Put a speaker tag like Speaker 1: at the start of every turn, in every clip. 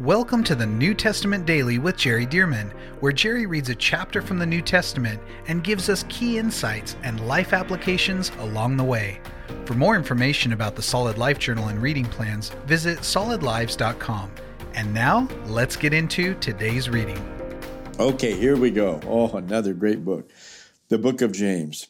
Speaker 1: Welcome to the New Testament Daily with Jerry Dirmann, where Jerry reads a chapter from the New Testament and gives us key insights and life applications along the way. For more information about the Solid Life Journal and reading plans, visit solidlives.com. And now, let's get into today's reading.
Speaker 2: Okay, here we go. Oh, another great book. The book of James.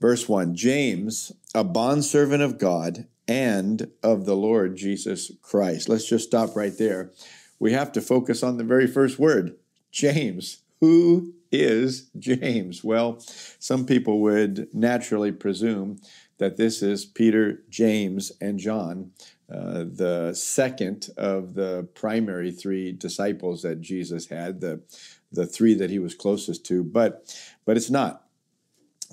Speaker 2: Verse 1 James, a bondservant of God and of the Lord Jesus Christ. Let's just stop right there we have to focus on the very first word James. Who is James? Well, some people would naturally presume that this is Peter, James, and John, uh, the second of the primary three disciples that Jesus had, the, the three that he was closest to, but, but it's not.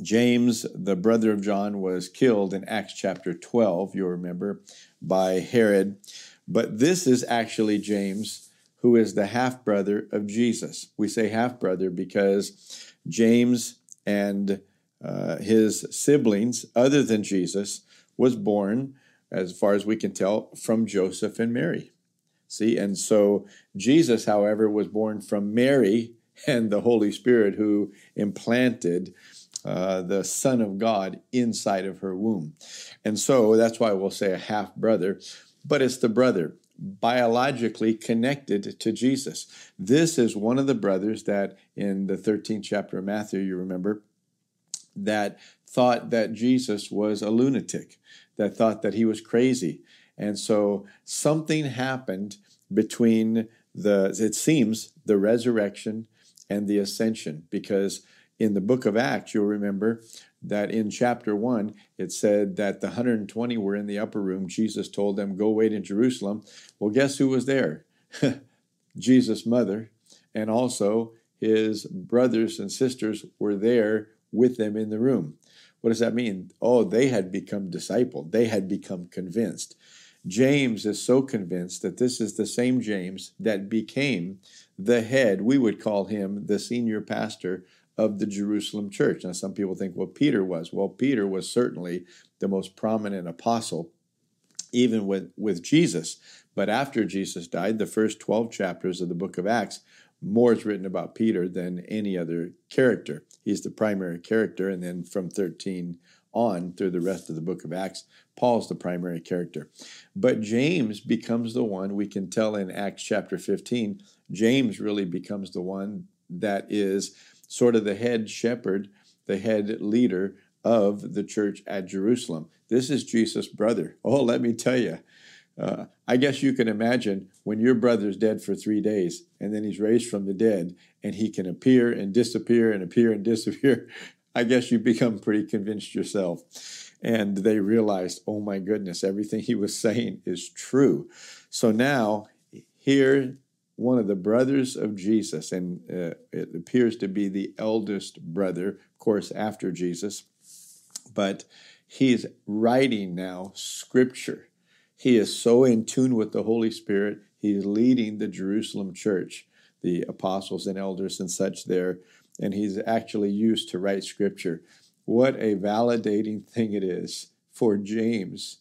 Speaker 2: James, the brother of John, was killed in Acts chapter 12, you'll remember, by Herod. But this is actually James, who is the half brother of Jesus. We say half brother because James and uh, his siblings, other than Jesus, was born, as far as we can tell, from Joseph and Mary. See, and so Jesus, however, was born from Mary and the Holy Spirit who implanted uh, the Son of God inside of her womb. And so that's why we'll say a half brother, but it's the brother biologically connected to Jesus. This is one of the brothers that in the 13th chapter of Matthew, you remember, that thought that Jesus was a lunatic, that thought that he was crazy. And so something happened between the, it seems, the resurrection and the ascension, because in the book of Acts, you'll remember that in chapter 1, it said that the 120 were in the upper room. Jesus told them, Go wait in Jerusalem. Well, guess who was there? Jesus' mother, and also his brothers and sisters were there with them in the room. What does that mean? Oh, they had become discipled, they had become convinced. James is so convinced that this is the same James that became the head, we would call him the senior pastor of the Jerusalem church. Now, some people think, well, Peter was. Well, Peter was certainly the most prominent apostle, even with, with Jesus. But after Jesus died, the first 12 chapters of the book of Acts, more is written about Peter than any other character. He's the primary character, and then from 13 on through the rest of the book of Acts, Paul's the primary character. But James becomes the one, we can tell in Acts chapter 15, James really becomes the one that is sort of the head shepherd, the head leader of the church at Jerusalem. This is Jesus' brother. Oh, let me tell you. Uh, I guess you can imagine when your brother's dead for three days and then he's raised from the dead and he can appear and disappear and appear and disappear. I guess you become pretty convinced yourself. And they realized, oh my goodness, everything he was saying is true. So now, here one of the brothers of Jesus, and uh, it appears to be the eldest brother, of course, after Jesus, but he's writing now scripture. He is so in tune with the Holy Spirit, he's leading the Jerusalem church, the apostles and elders and such there, and he's actually used to write scripture. What a validating thing it is for James,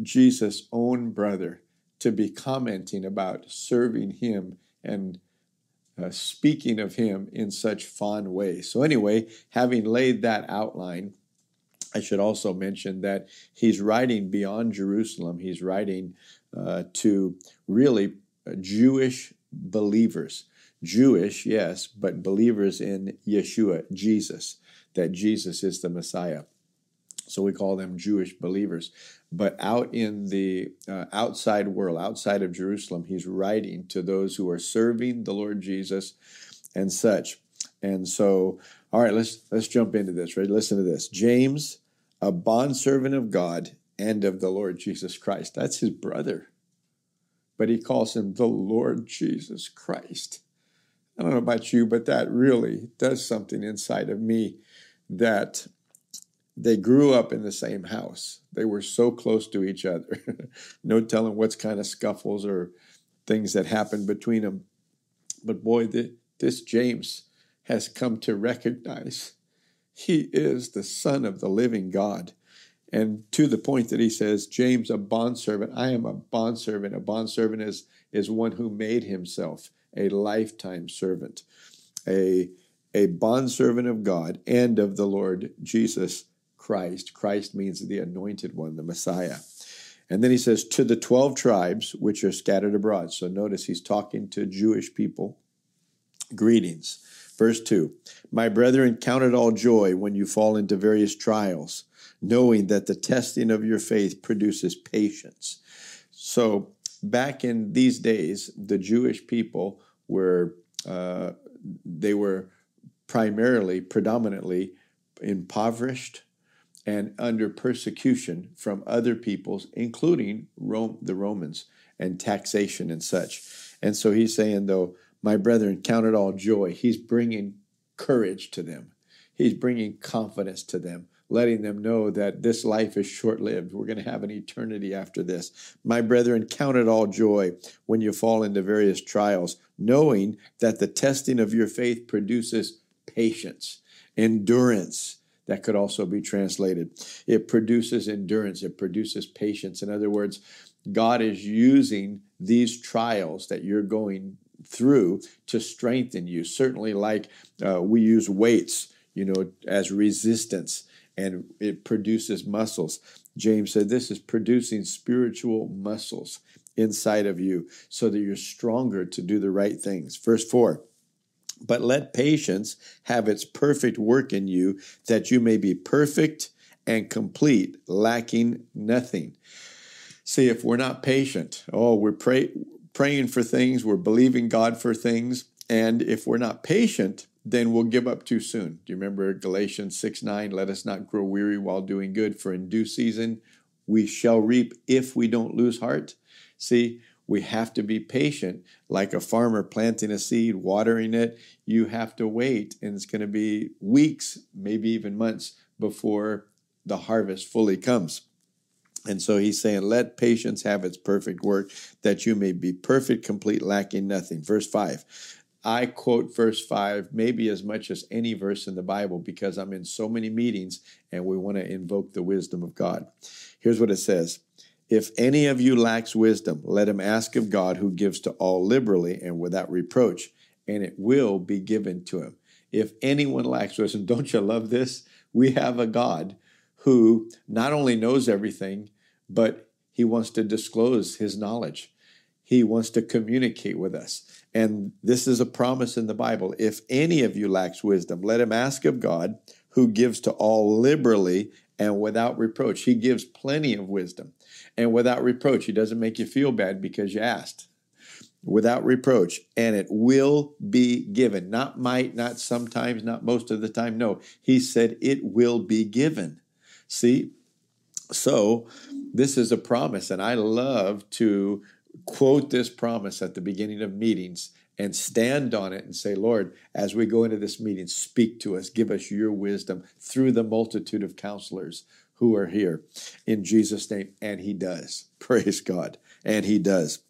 Speaker 2: Jesus' own brother to be commenting about serving him and uh, speaking of him in such fond ways. So, anyway, having laid that outline, I should also mention that he's writing beyond Jerusalem. He's writing uh, to really uh, Jewish believers. Jewish, yes, but believers in Yeshua, Jesus, that Jesus is the Messiah. So we call them Jewish believers. But out in the uh, outside world, outside of Jerusalem, he's writing to those who are serving the Lord Jesus and such. And so, all right, let's let's jump into this. Right, listen to this. James, a bondservant of God and of the Lord Jesus Christ. That's his brother, but he calls him the Lord Jesus Christ. I don't know about you, but that really does something inside of me that they grew up in the same house. They were so close to each other. no telling what's kind of scuffles or things that happened between them. But boy, this James has come to recognize he is the Son of the living God. And to the point that he says, James, a bondservant, I am a bondservant. A bondservant is, is one who made himself a lifetime servant, a, a bondservant of God and of the Lord Jesus Christ. Christ means the anointed one, the Messiah. And then he says, to the 12 tribes which are scattered abroad. So notice he's talking to Jewish people. Greetings. Verse 2 My brethren, count it all joy when you fall into various trials, knowing that the testing of your faith produces patience. So, back in these days, the Jewish people were, uh, they were primarily, predominantly impoverished and under persecution from other peoples, including Rome, the Romans, and taxation and such. And so he's saying, though, my brethren, count it all joy. He's bringing courage to them, he's bringing confidence to them. Letting them know that this life is short lived. We're going to have an eternity after this. My brethren, count it all joy when you fall into various trials, knowing that the testing of your faith produces patience, endurance, that could also be translated. It produces endurance, it produces patience. In other words, God is using these trials that you're going through to strengthen you. Certainly, like uh, we use weights, you know, as resistance and it produces muscles. James said this is producing spiritual muscles inside of you so that you're stronger to do the right things. Verse 4 but let patience have its perfect work in you, that you may be perfect and complete, lacking nothing. See, if we're not patient, oh, we're pray, praying for things, we're believing God for things, and if we're not patient, then we'll give up too soon. Do you remember Galatians 6 9? Let us not grow weary while doing good, for in due season we shall reap if we don't lose heart. See, we have to be patient, like a farmer planting a seed, watering it. You have to wait, and it's going to be weeks, maybe even months before the harvest fully comes. And so he's saying, Let patience have its perfect work, that you may be perfect, complete, lacking nothing. Verse 5. I quote verse 5 maybe as much as any verse in the Bible because I'm in so many meetings and we want to invoke the wisdom of God. Here's what it says if any of you lacks wisdom, let him ask of God who gives to all liberally and without reproach, and it will be given to him. If anyone lacks wisdom, don't you love this? We have a God who not only knows everything, but he wants to disclose his knowledge. He wants to communicate with us. And this is a promise in the Bible. If any of you lacks wisdom, let him ask of God, who gives to all liberally and without reproach. He gives plenty of wisdom and without reproach. He doesn't make you feel bad because you asked. Without reproach, and it will be given. Not might, not sometimes, not most of the time. No, he said it will be given. See, so this is a promise, and I love to quote this promise at the beginning of meetings and stand on it and say, Lord, as we go into this meeting, speak to us, give us your wisdom through the multitude of counselors who are here in Jesus' name. And he does. Praise God. And he does.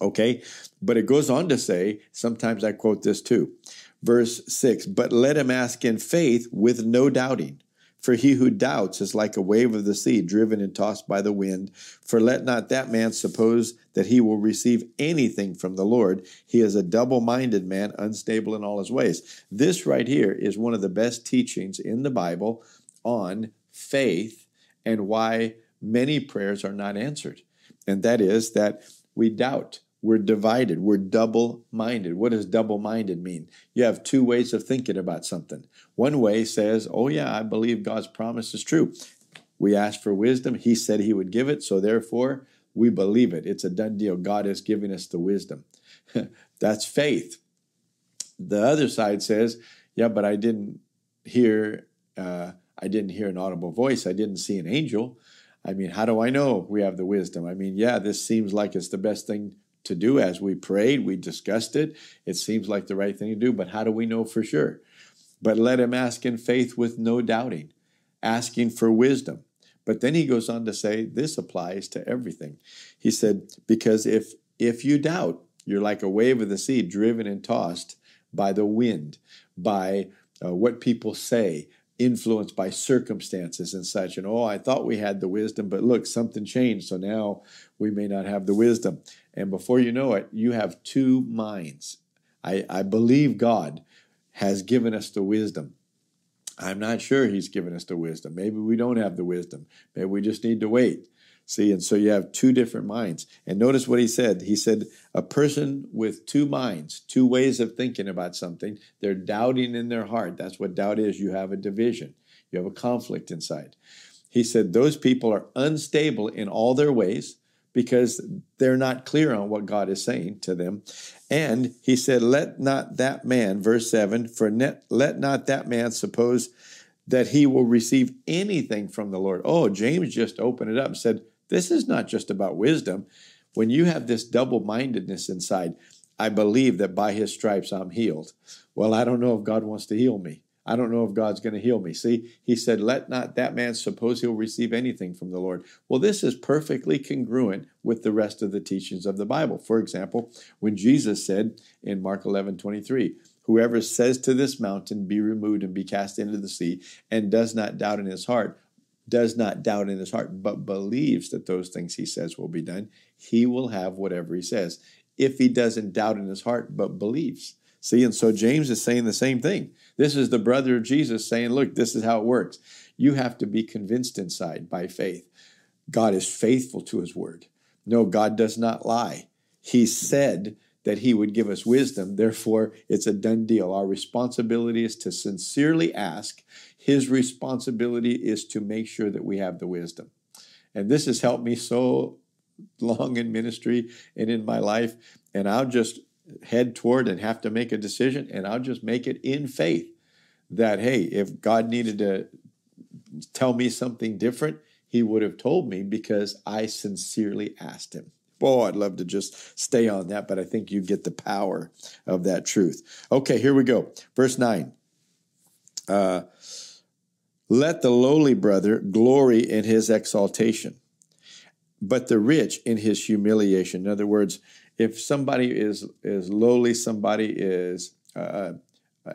Speaker 2: Okay. But it goes on to say, sometimes I quote this too. Verse 6 But let him ask in faith with no doubting. For he who doubts is like a wave of the sea, driven and tossed by the wind. For let not that man suppose that he will receive anything from the Lord. He is a double minded man, unstable in all his ways. This right here is one of the best teachings in the Bible on faith and why many prayers are not answered. And that is that we doubt. We're divided. We're double minded. What does double minded mean? You have two ways of thinking about something. One way says, Oh, yeah, I believe God's promise is true. We asked for wisdom. He said He would give it. So therefore, we believe it. It's a done deal. God is giving us the wisdom. That's faith. The other side says, Yeah, but I didn't hear. Uh, I didn't hear an audible voice. I didn't see an angel. I mean, how do I know we have the wisdom? I mean, yeah, this seems like it's the best thing to do as we prayed. We discussed it. It seems like the right thing to do, but how do we know for sure? But let him ask in faith with no doubting, asking for wisdom. But then he goes on to say this applies to everything. He said, because if if you doubt, you're like a wave of the sea driven and tossed by the wind, by uh, what people say, influenced by circumstances and such. And oh, I thought we had the wisdom, but look, something changed. So now we may not have the wisdom. And before you know it, you have two minds. I, I believe God has given us the wisdom. I'm not sure He's given us the wisdom. Maybe we don't have the wisdom. Maybe we just need to wait. See, and so you have two different minds. And notice what he said. He said, a person with two minds, two ways of thinking about something, they're doubting in their heart. That's what doubt is. You have a division, you have a conflict inside. He said, those people are unstable in all their ways because they're not clear on what God is saying to them. And he said, let not that man, verse 7, for net, let not that man suppose that he will receive anything from the Lord. Oh, James just opened it up and said, this is not just about wisdom. When you have this double mindedness inside, I believe that by his stripes I'm healed. Well, I don't know if God wants to heal me. I don't know if God's going to heal me. See, he said, Let not that man suppose he'll receive anything from the Lord. Well, this is perfectly congruent with the rest of the teachings of the Bible. For example, when Jesus said in Mark 11 23, Whoever says to this mountain, Be removed and be cast into the sea, and does not doubt in his heart, does not doubt in his heart, but believes that those things he says will be done, he will have whatever he says. If he doesn't doubt in his heart, but believes. See, and so James is saying the same thing. This is the brother of Jesus saying, Look, this is how it works. You have to be convinced inside by faith. God is faithful to his word. No, God does not lie. He said that he would give us wisdom. Therefore, it's a done deal. Our responsibility is to sincerely ask his responsibility is to make sure that we have the wisdom. And this has helped me so long in ministry and in my life. And I'll just head toward and have to make a decision, and I'll just make it in faith that, hey, if God needed to tell me something different, he would have told me because I sincerely asked him. Boy, I'd love to just stay on that, but I think you get the power of that truth. Okay, here we go. Verse 9. Uh, let the lowly brother glory in his exaltation, but the rich in his humiliation. In other words, if somebody is, is lowly, somebody is uh,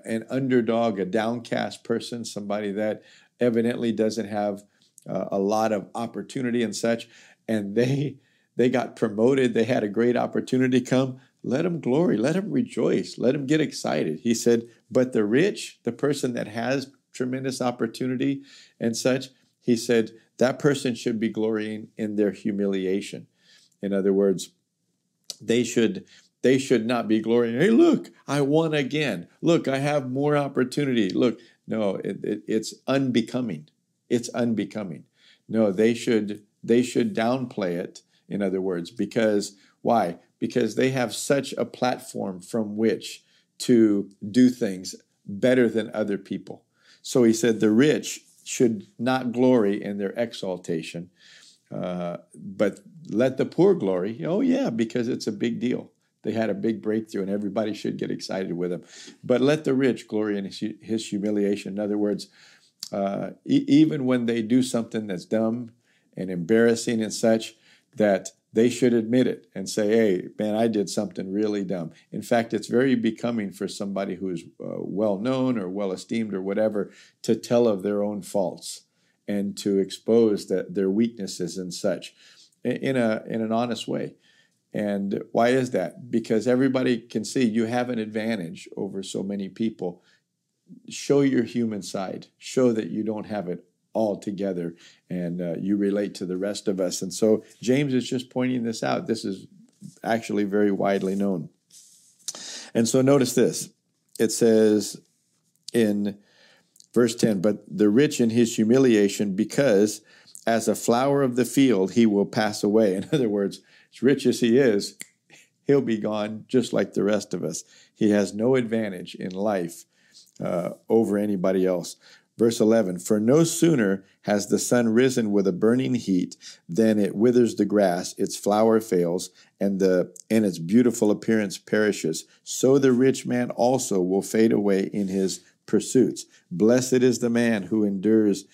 Speaker 2: an underdog, a downcast person, somebody that evidently doesn't have uh, a lot of opportunity and such, and they they got promoted, they had a great opportunity come, let them glory, let them rejoice, let them get excited. He said, but the rich, the person that has tremendous opportunity and such, he said that person should be glorying in their humiliation. In other words, they should they should not be glorying. Hey, look, I won again. Look, I have more opportunity. Look, no, it, it, it's unbecoming. It's unbecoming. No, they should they should downplay it. In other words, because why? Because they have such a platform from which to do things better than other people. So he said, The rich should not glory in their exaltation, uh, but let the poor glory. Oh, yeah, because it's a big deal. They had a big breakthrough, and everybody should get excited with them. But let the rich glory in his, his humiliation. In other words, uh, e- even when they do something that's dumb and embarrassing and such, that they should admit it and say, hey, man, I did something really dumb. In fact, it's very becoming for somebody who is uh, well known or well esteemed or whatever to tell of their own faults and to expose that their weaknesses and such in, a, in an honest way. And why is that? Because everybody can see you have an advantage over so many people. Show your human side, show that you don't have it all together and uh, you relate to the rest of us. And so James is just pointing this out. This is actually very widely known. And so notice this it says in verse 10 But the rich in his humiliation, because as a flower of the field he will pass away. In other words, as rich as he is, he'll be gone just like the rest of us. He has no advantage in life uh, over anybody else. Verse 11 For no sooner has the sun risen with a burning heat than it withers the grass, its flower fails, and, the, and its beautiful appearance perishes. So the rich man also will fade away in his pursuits. Blessed is the man who endures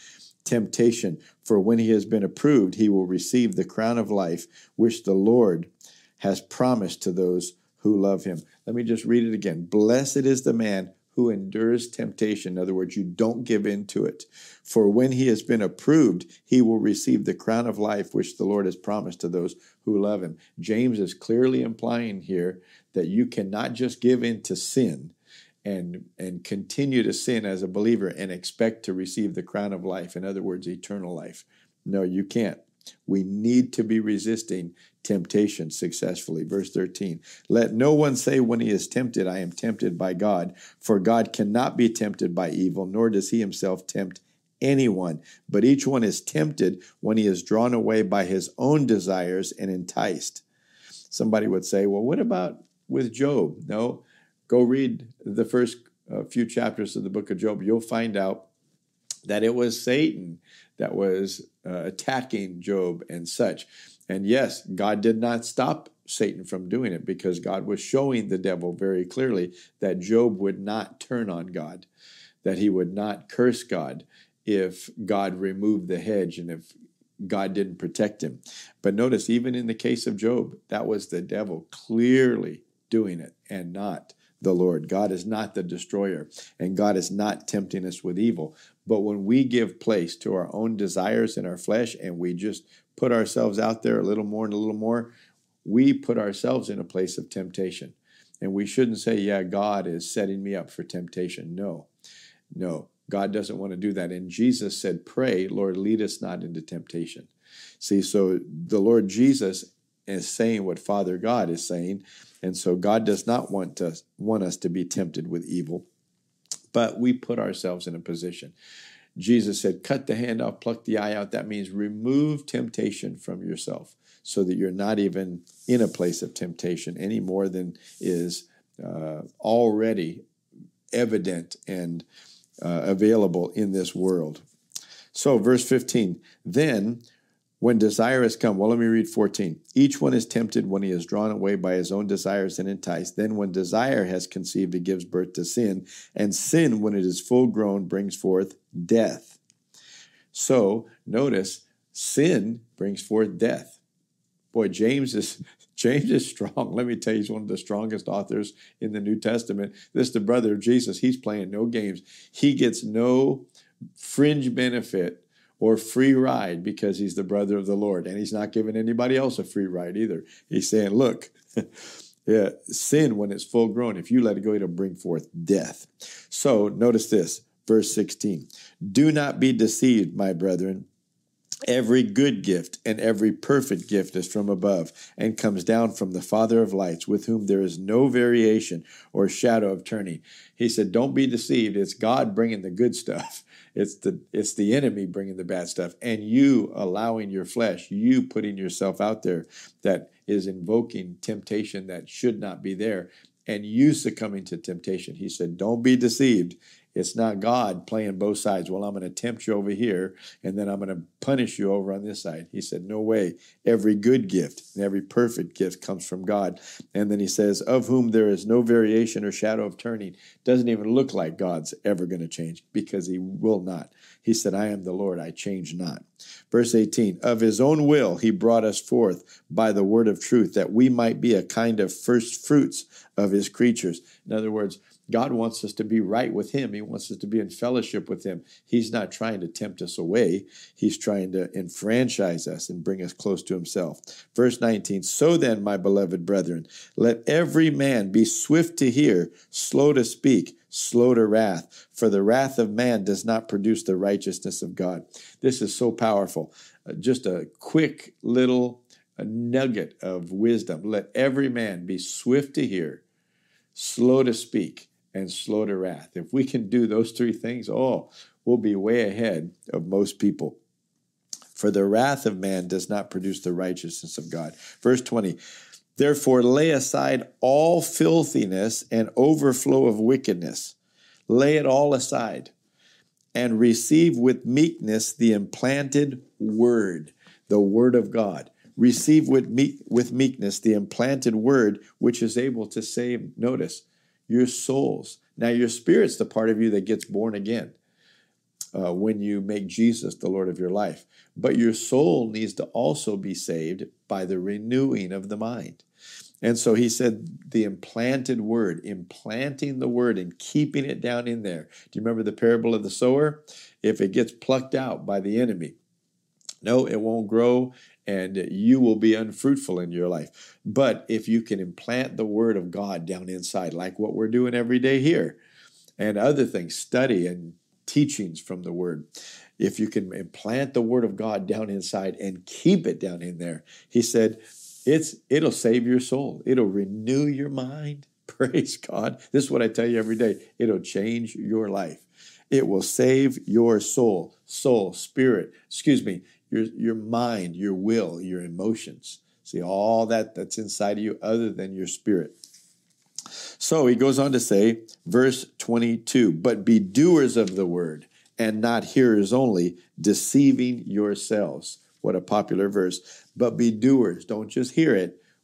Speaker 2: temptation, for when he has been approved, he will receive the crown of life which the Lord has promised to those who love him. Let me just read it again. Blessed is the man who endures temptation. In other words, you don't give in to it. For when he has been approved, he will receive the crown of life which the Lord has promised to those who love him. James is clearly implying here that you cannot just give in to sin and and continue to sin as a believer and expect to receive the crown of life in other words eternal life no you can't we need to be resisting temptation successfully. Verse 13 Let no one say when he is tempted, I am tempted by God, for God cannot be tempted by evil, nor does he himself tempt anyone. But each one is tempted when he is drawn away by his own desires and enticed. Somebody would say, Well, what about with Job? No, go read the first uh, few chapters of the book of Job. You'll find out that it was Satan that was uh, attacking Job and such. And yes, God did not stop Satan from doing it because God was showing the devil very clearly that Job would not turn on God, that he would not curse God if God removed the hedge and if God didn't protect him. But notice, even in the case of Job, that was the devil clearly doing it and not the Lord. God is not the destroyer, and God is not tempting us with evil. But when we give place to our own desires in our flesh and we just put ourselves out there a little more and a little more, we put ourselves in a place of temptation. And we shouldn't say, yeah, God is setting me up for temptation. No, no, God doesn't want to do that. And Jesus said, pray, Lord, lead us not into temptation. See, so the Lord Jesus is saying what Father God is saying. And so God does not want to want us to be tempted with evil but we put ourselves in a position. Jesus said, cut the hand off, pluck the eye out. That means remove temptation from yourself so that you're not even in a place of temptation any more than is uh, already evident and uh, available in this world. So, verse 15, then when desire has come, well, let me read 14. Each one is tempted when he is drawn away by his own desires and enticed. Then, when desire has conceived, it gives birth to sin. And sin, when it is full grown, brings forth death. So, notice, sin brings forth death. Boy, James is James is strong. Let me tell you, he's one of the strongest authors in the New Testament. This is the brother of Jesus. He's playing no games. He gets no fringe benefit or free ride because he's the brother of the Lord. And he's not giving anybody else a free ride either. He's saying, look, yeah, sin when it's full grown, if you let it go, it'll bring forth death. So notice this, verse 16. Do not be deceived, my brethren. Every good gift and every perfect gift is from above and comes down from the Father of lights, with whom there is no variation or shadow of turning. He said, Don't be deceived. It's God bringing the good stuff. It's the it's the enemy bringing the bad stuff, and you allowing your flesh, you putting yourself out there that is invoking temptation that should not be there, and you succumbing to temptation. He said, "Don't be deceived. It's not God playing both sides. Well, I'm going to tempt you over here, and then I'm going to punish you over on this side. He said, No way. Every good gift and every perfect gift comes from God. And then he says, Of whom there is no variation or shadow of turning. Doesn't even look like God's ever going to change because he will not. He said, I am the Lord, I change not. Verse 18 Of his own will he brought us forth by the word of truth, that we might be a kind of first fruits of his creatures. In other words, God wants us to be right with Him. He wants us to be in fellowship with Him. He's not trying to tempt us away, He's trying to enfranchise us and bring us close to Himself. Verse 19 So then, my beloved brethren, let every man be swift to hear, slow to speak, slow to wrath, for the wrath of man does not produce the righteousness of God. This is so powerful. Uh, just a quick little a nugget of wisdom. Let every man be swift to hear, slow to speak and slow to wrath. If we can do those three things, oh, we'll be way ahead of most people. For the wrath of man does not produce the righteousness of God. Verse 20 Therefore, lay aside all filthiness and overflow of wickedness. Lay it all aside and receive with meekness the implanted word, the word of God. Receive with, meek, with meekness the implanted word which is able to save, notice, your souls. Now, your spirit's the part of you that gets born again uh, when you make Jesus the Lord of your life. But your soul needs to also be saved by the renewing of the mind. And so he said the implanted word, implanting the word and keeping it down in there. Do you remember the parable of the sower? If it gets plucked out by the enemy, no, it won't grow and you will be unfruitful in your life. But if you can implant the word of God down inside, like what we're doing every day here, and other things, study and teachings from the word, if you can implant the word of God down inside and keep it down in there, he said, it's it'll save your soul. It'll renew your mind. Praise God. This is what I tell you every day. It'll change your life. It will save your soul, soul, spirit, excuse me, your, your mind, your will, your emotions. See, all that that's inside of you other than your spirit. So he goes on to say, verse 22, but be doers of the word and not hearers only, deceiving yourselves. What a popular verse. But be doers. Don't just hear it.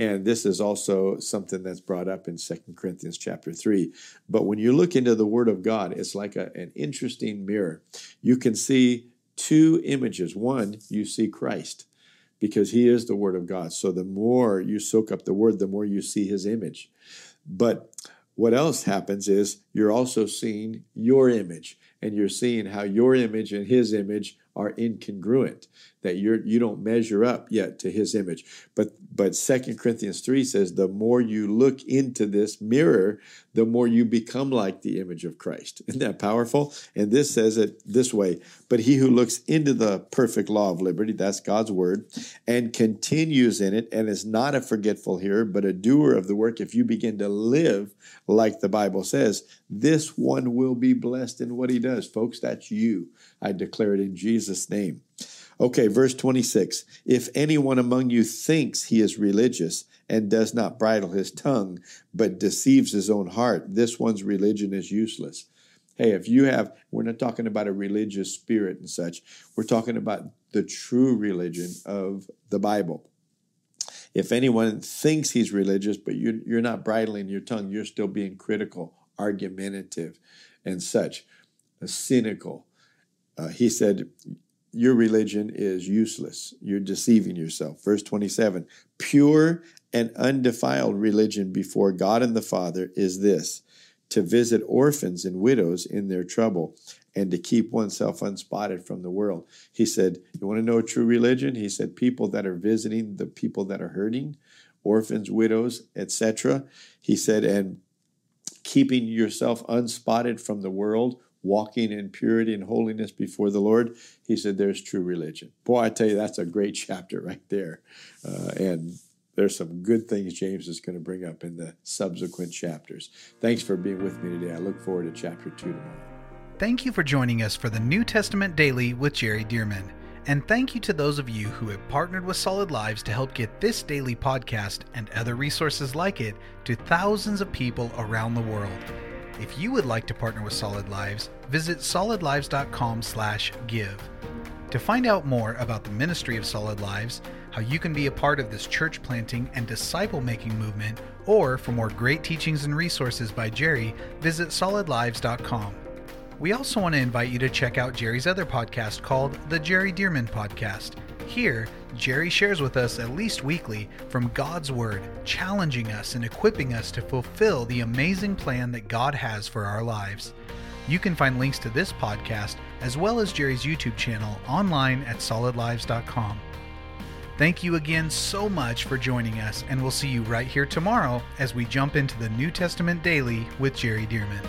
Speaker 2: And this is also something that's brought up in Second Corinthians chapter 3. But when you look into the Word of God, it's like a, an interesting mirror. You can see two images. One, you see Christ because He is the Word of God. So the more you soak up the Word, the more you see His image. But what else happens is you're also seeing your image and you're seeing how your image and his image are incongruent that you're you don't measure up yet to his image. But but Second corinthians 3 says the more you look into this mirror the more you become like the image of christ. Isn't that powerful? And this says it this way but he who looks into the perfect law of liberty that's god's word and continues in it and is not a forgetful hearer but a doer of the work if you begin to live like the bible says this one will be blessed in what he does. Folks that's you. I declare it in jesus name Okay, verse 26. If anyone among you thinks he is religious and does not bridle his tongue, but deceives his own heart, this one's religion is useless. Hey, if you have, we're not talking about a religious spirit and such, we're talking about the true religion of the Bible. If anyone thinks he's religious, but you're, you're not bridling your tongue, you're still being critical, argumentative, and such, cynical. Uh, he said, your religion is useless. You're deceiving yourself. Verse 27 Pure and undefiled religion before God and the Father is this to visit orphans and widows in their trouble and to keep oneself unspotted from the world. He said, You want to know true religion? He said, People that are visiting the people that are hurting, orphans, widows, etc. He said, and keeping yourself unspotted from the world walking in purity and holiness before the Lord, he said, there's true religion. Boy, I tell you, that's a great chapter right there. Uh, and there's some good things James is going to bring up in the subsequent chapters. Thanks for being with me today. I look forward to chapter 2 tomorrow.
Speaker 1: Thank you for joining us for the New Testament Daily with Jerry Dirmann. And thank you to those of you who have partnered with Solid Lives to help get this daily podcast and other resources like it to thousands of people around the world. If you would like to partner with Solid Lives, visit solidlives.com/give. To find out more about the ministry of Solid Lives, how you can be a part of this church planting and disciple making movement, or for more great teachings and resources by Jerry, visit solidlives.com. We also want to invite you to check out Jerry's other podcast called The Jerry Dirmann Podcast. Here, Jerry shares with us at least weekly from God's Word, challenging us and equipping us to fulfill the amazing plan that God has for our lives. You can find links to this podcast as well as Jerry's YouTube channel online at solidlives.com. Thank you again so much for joining us, and we'll see you right here tomorrow as we jump into the New Testament Daily with Jerry Dirmann.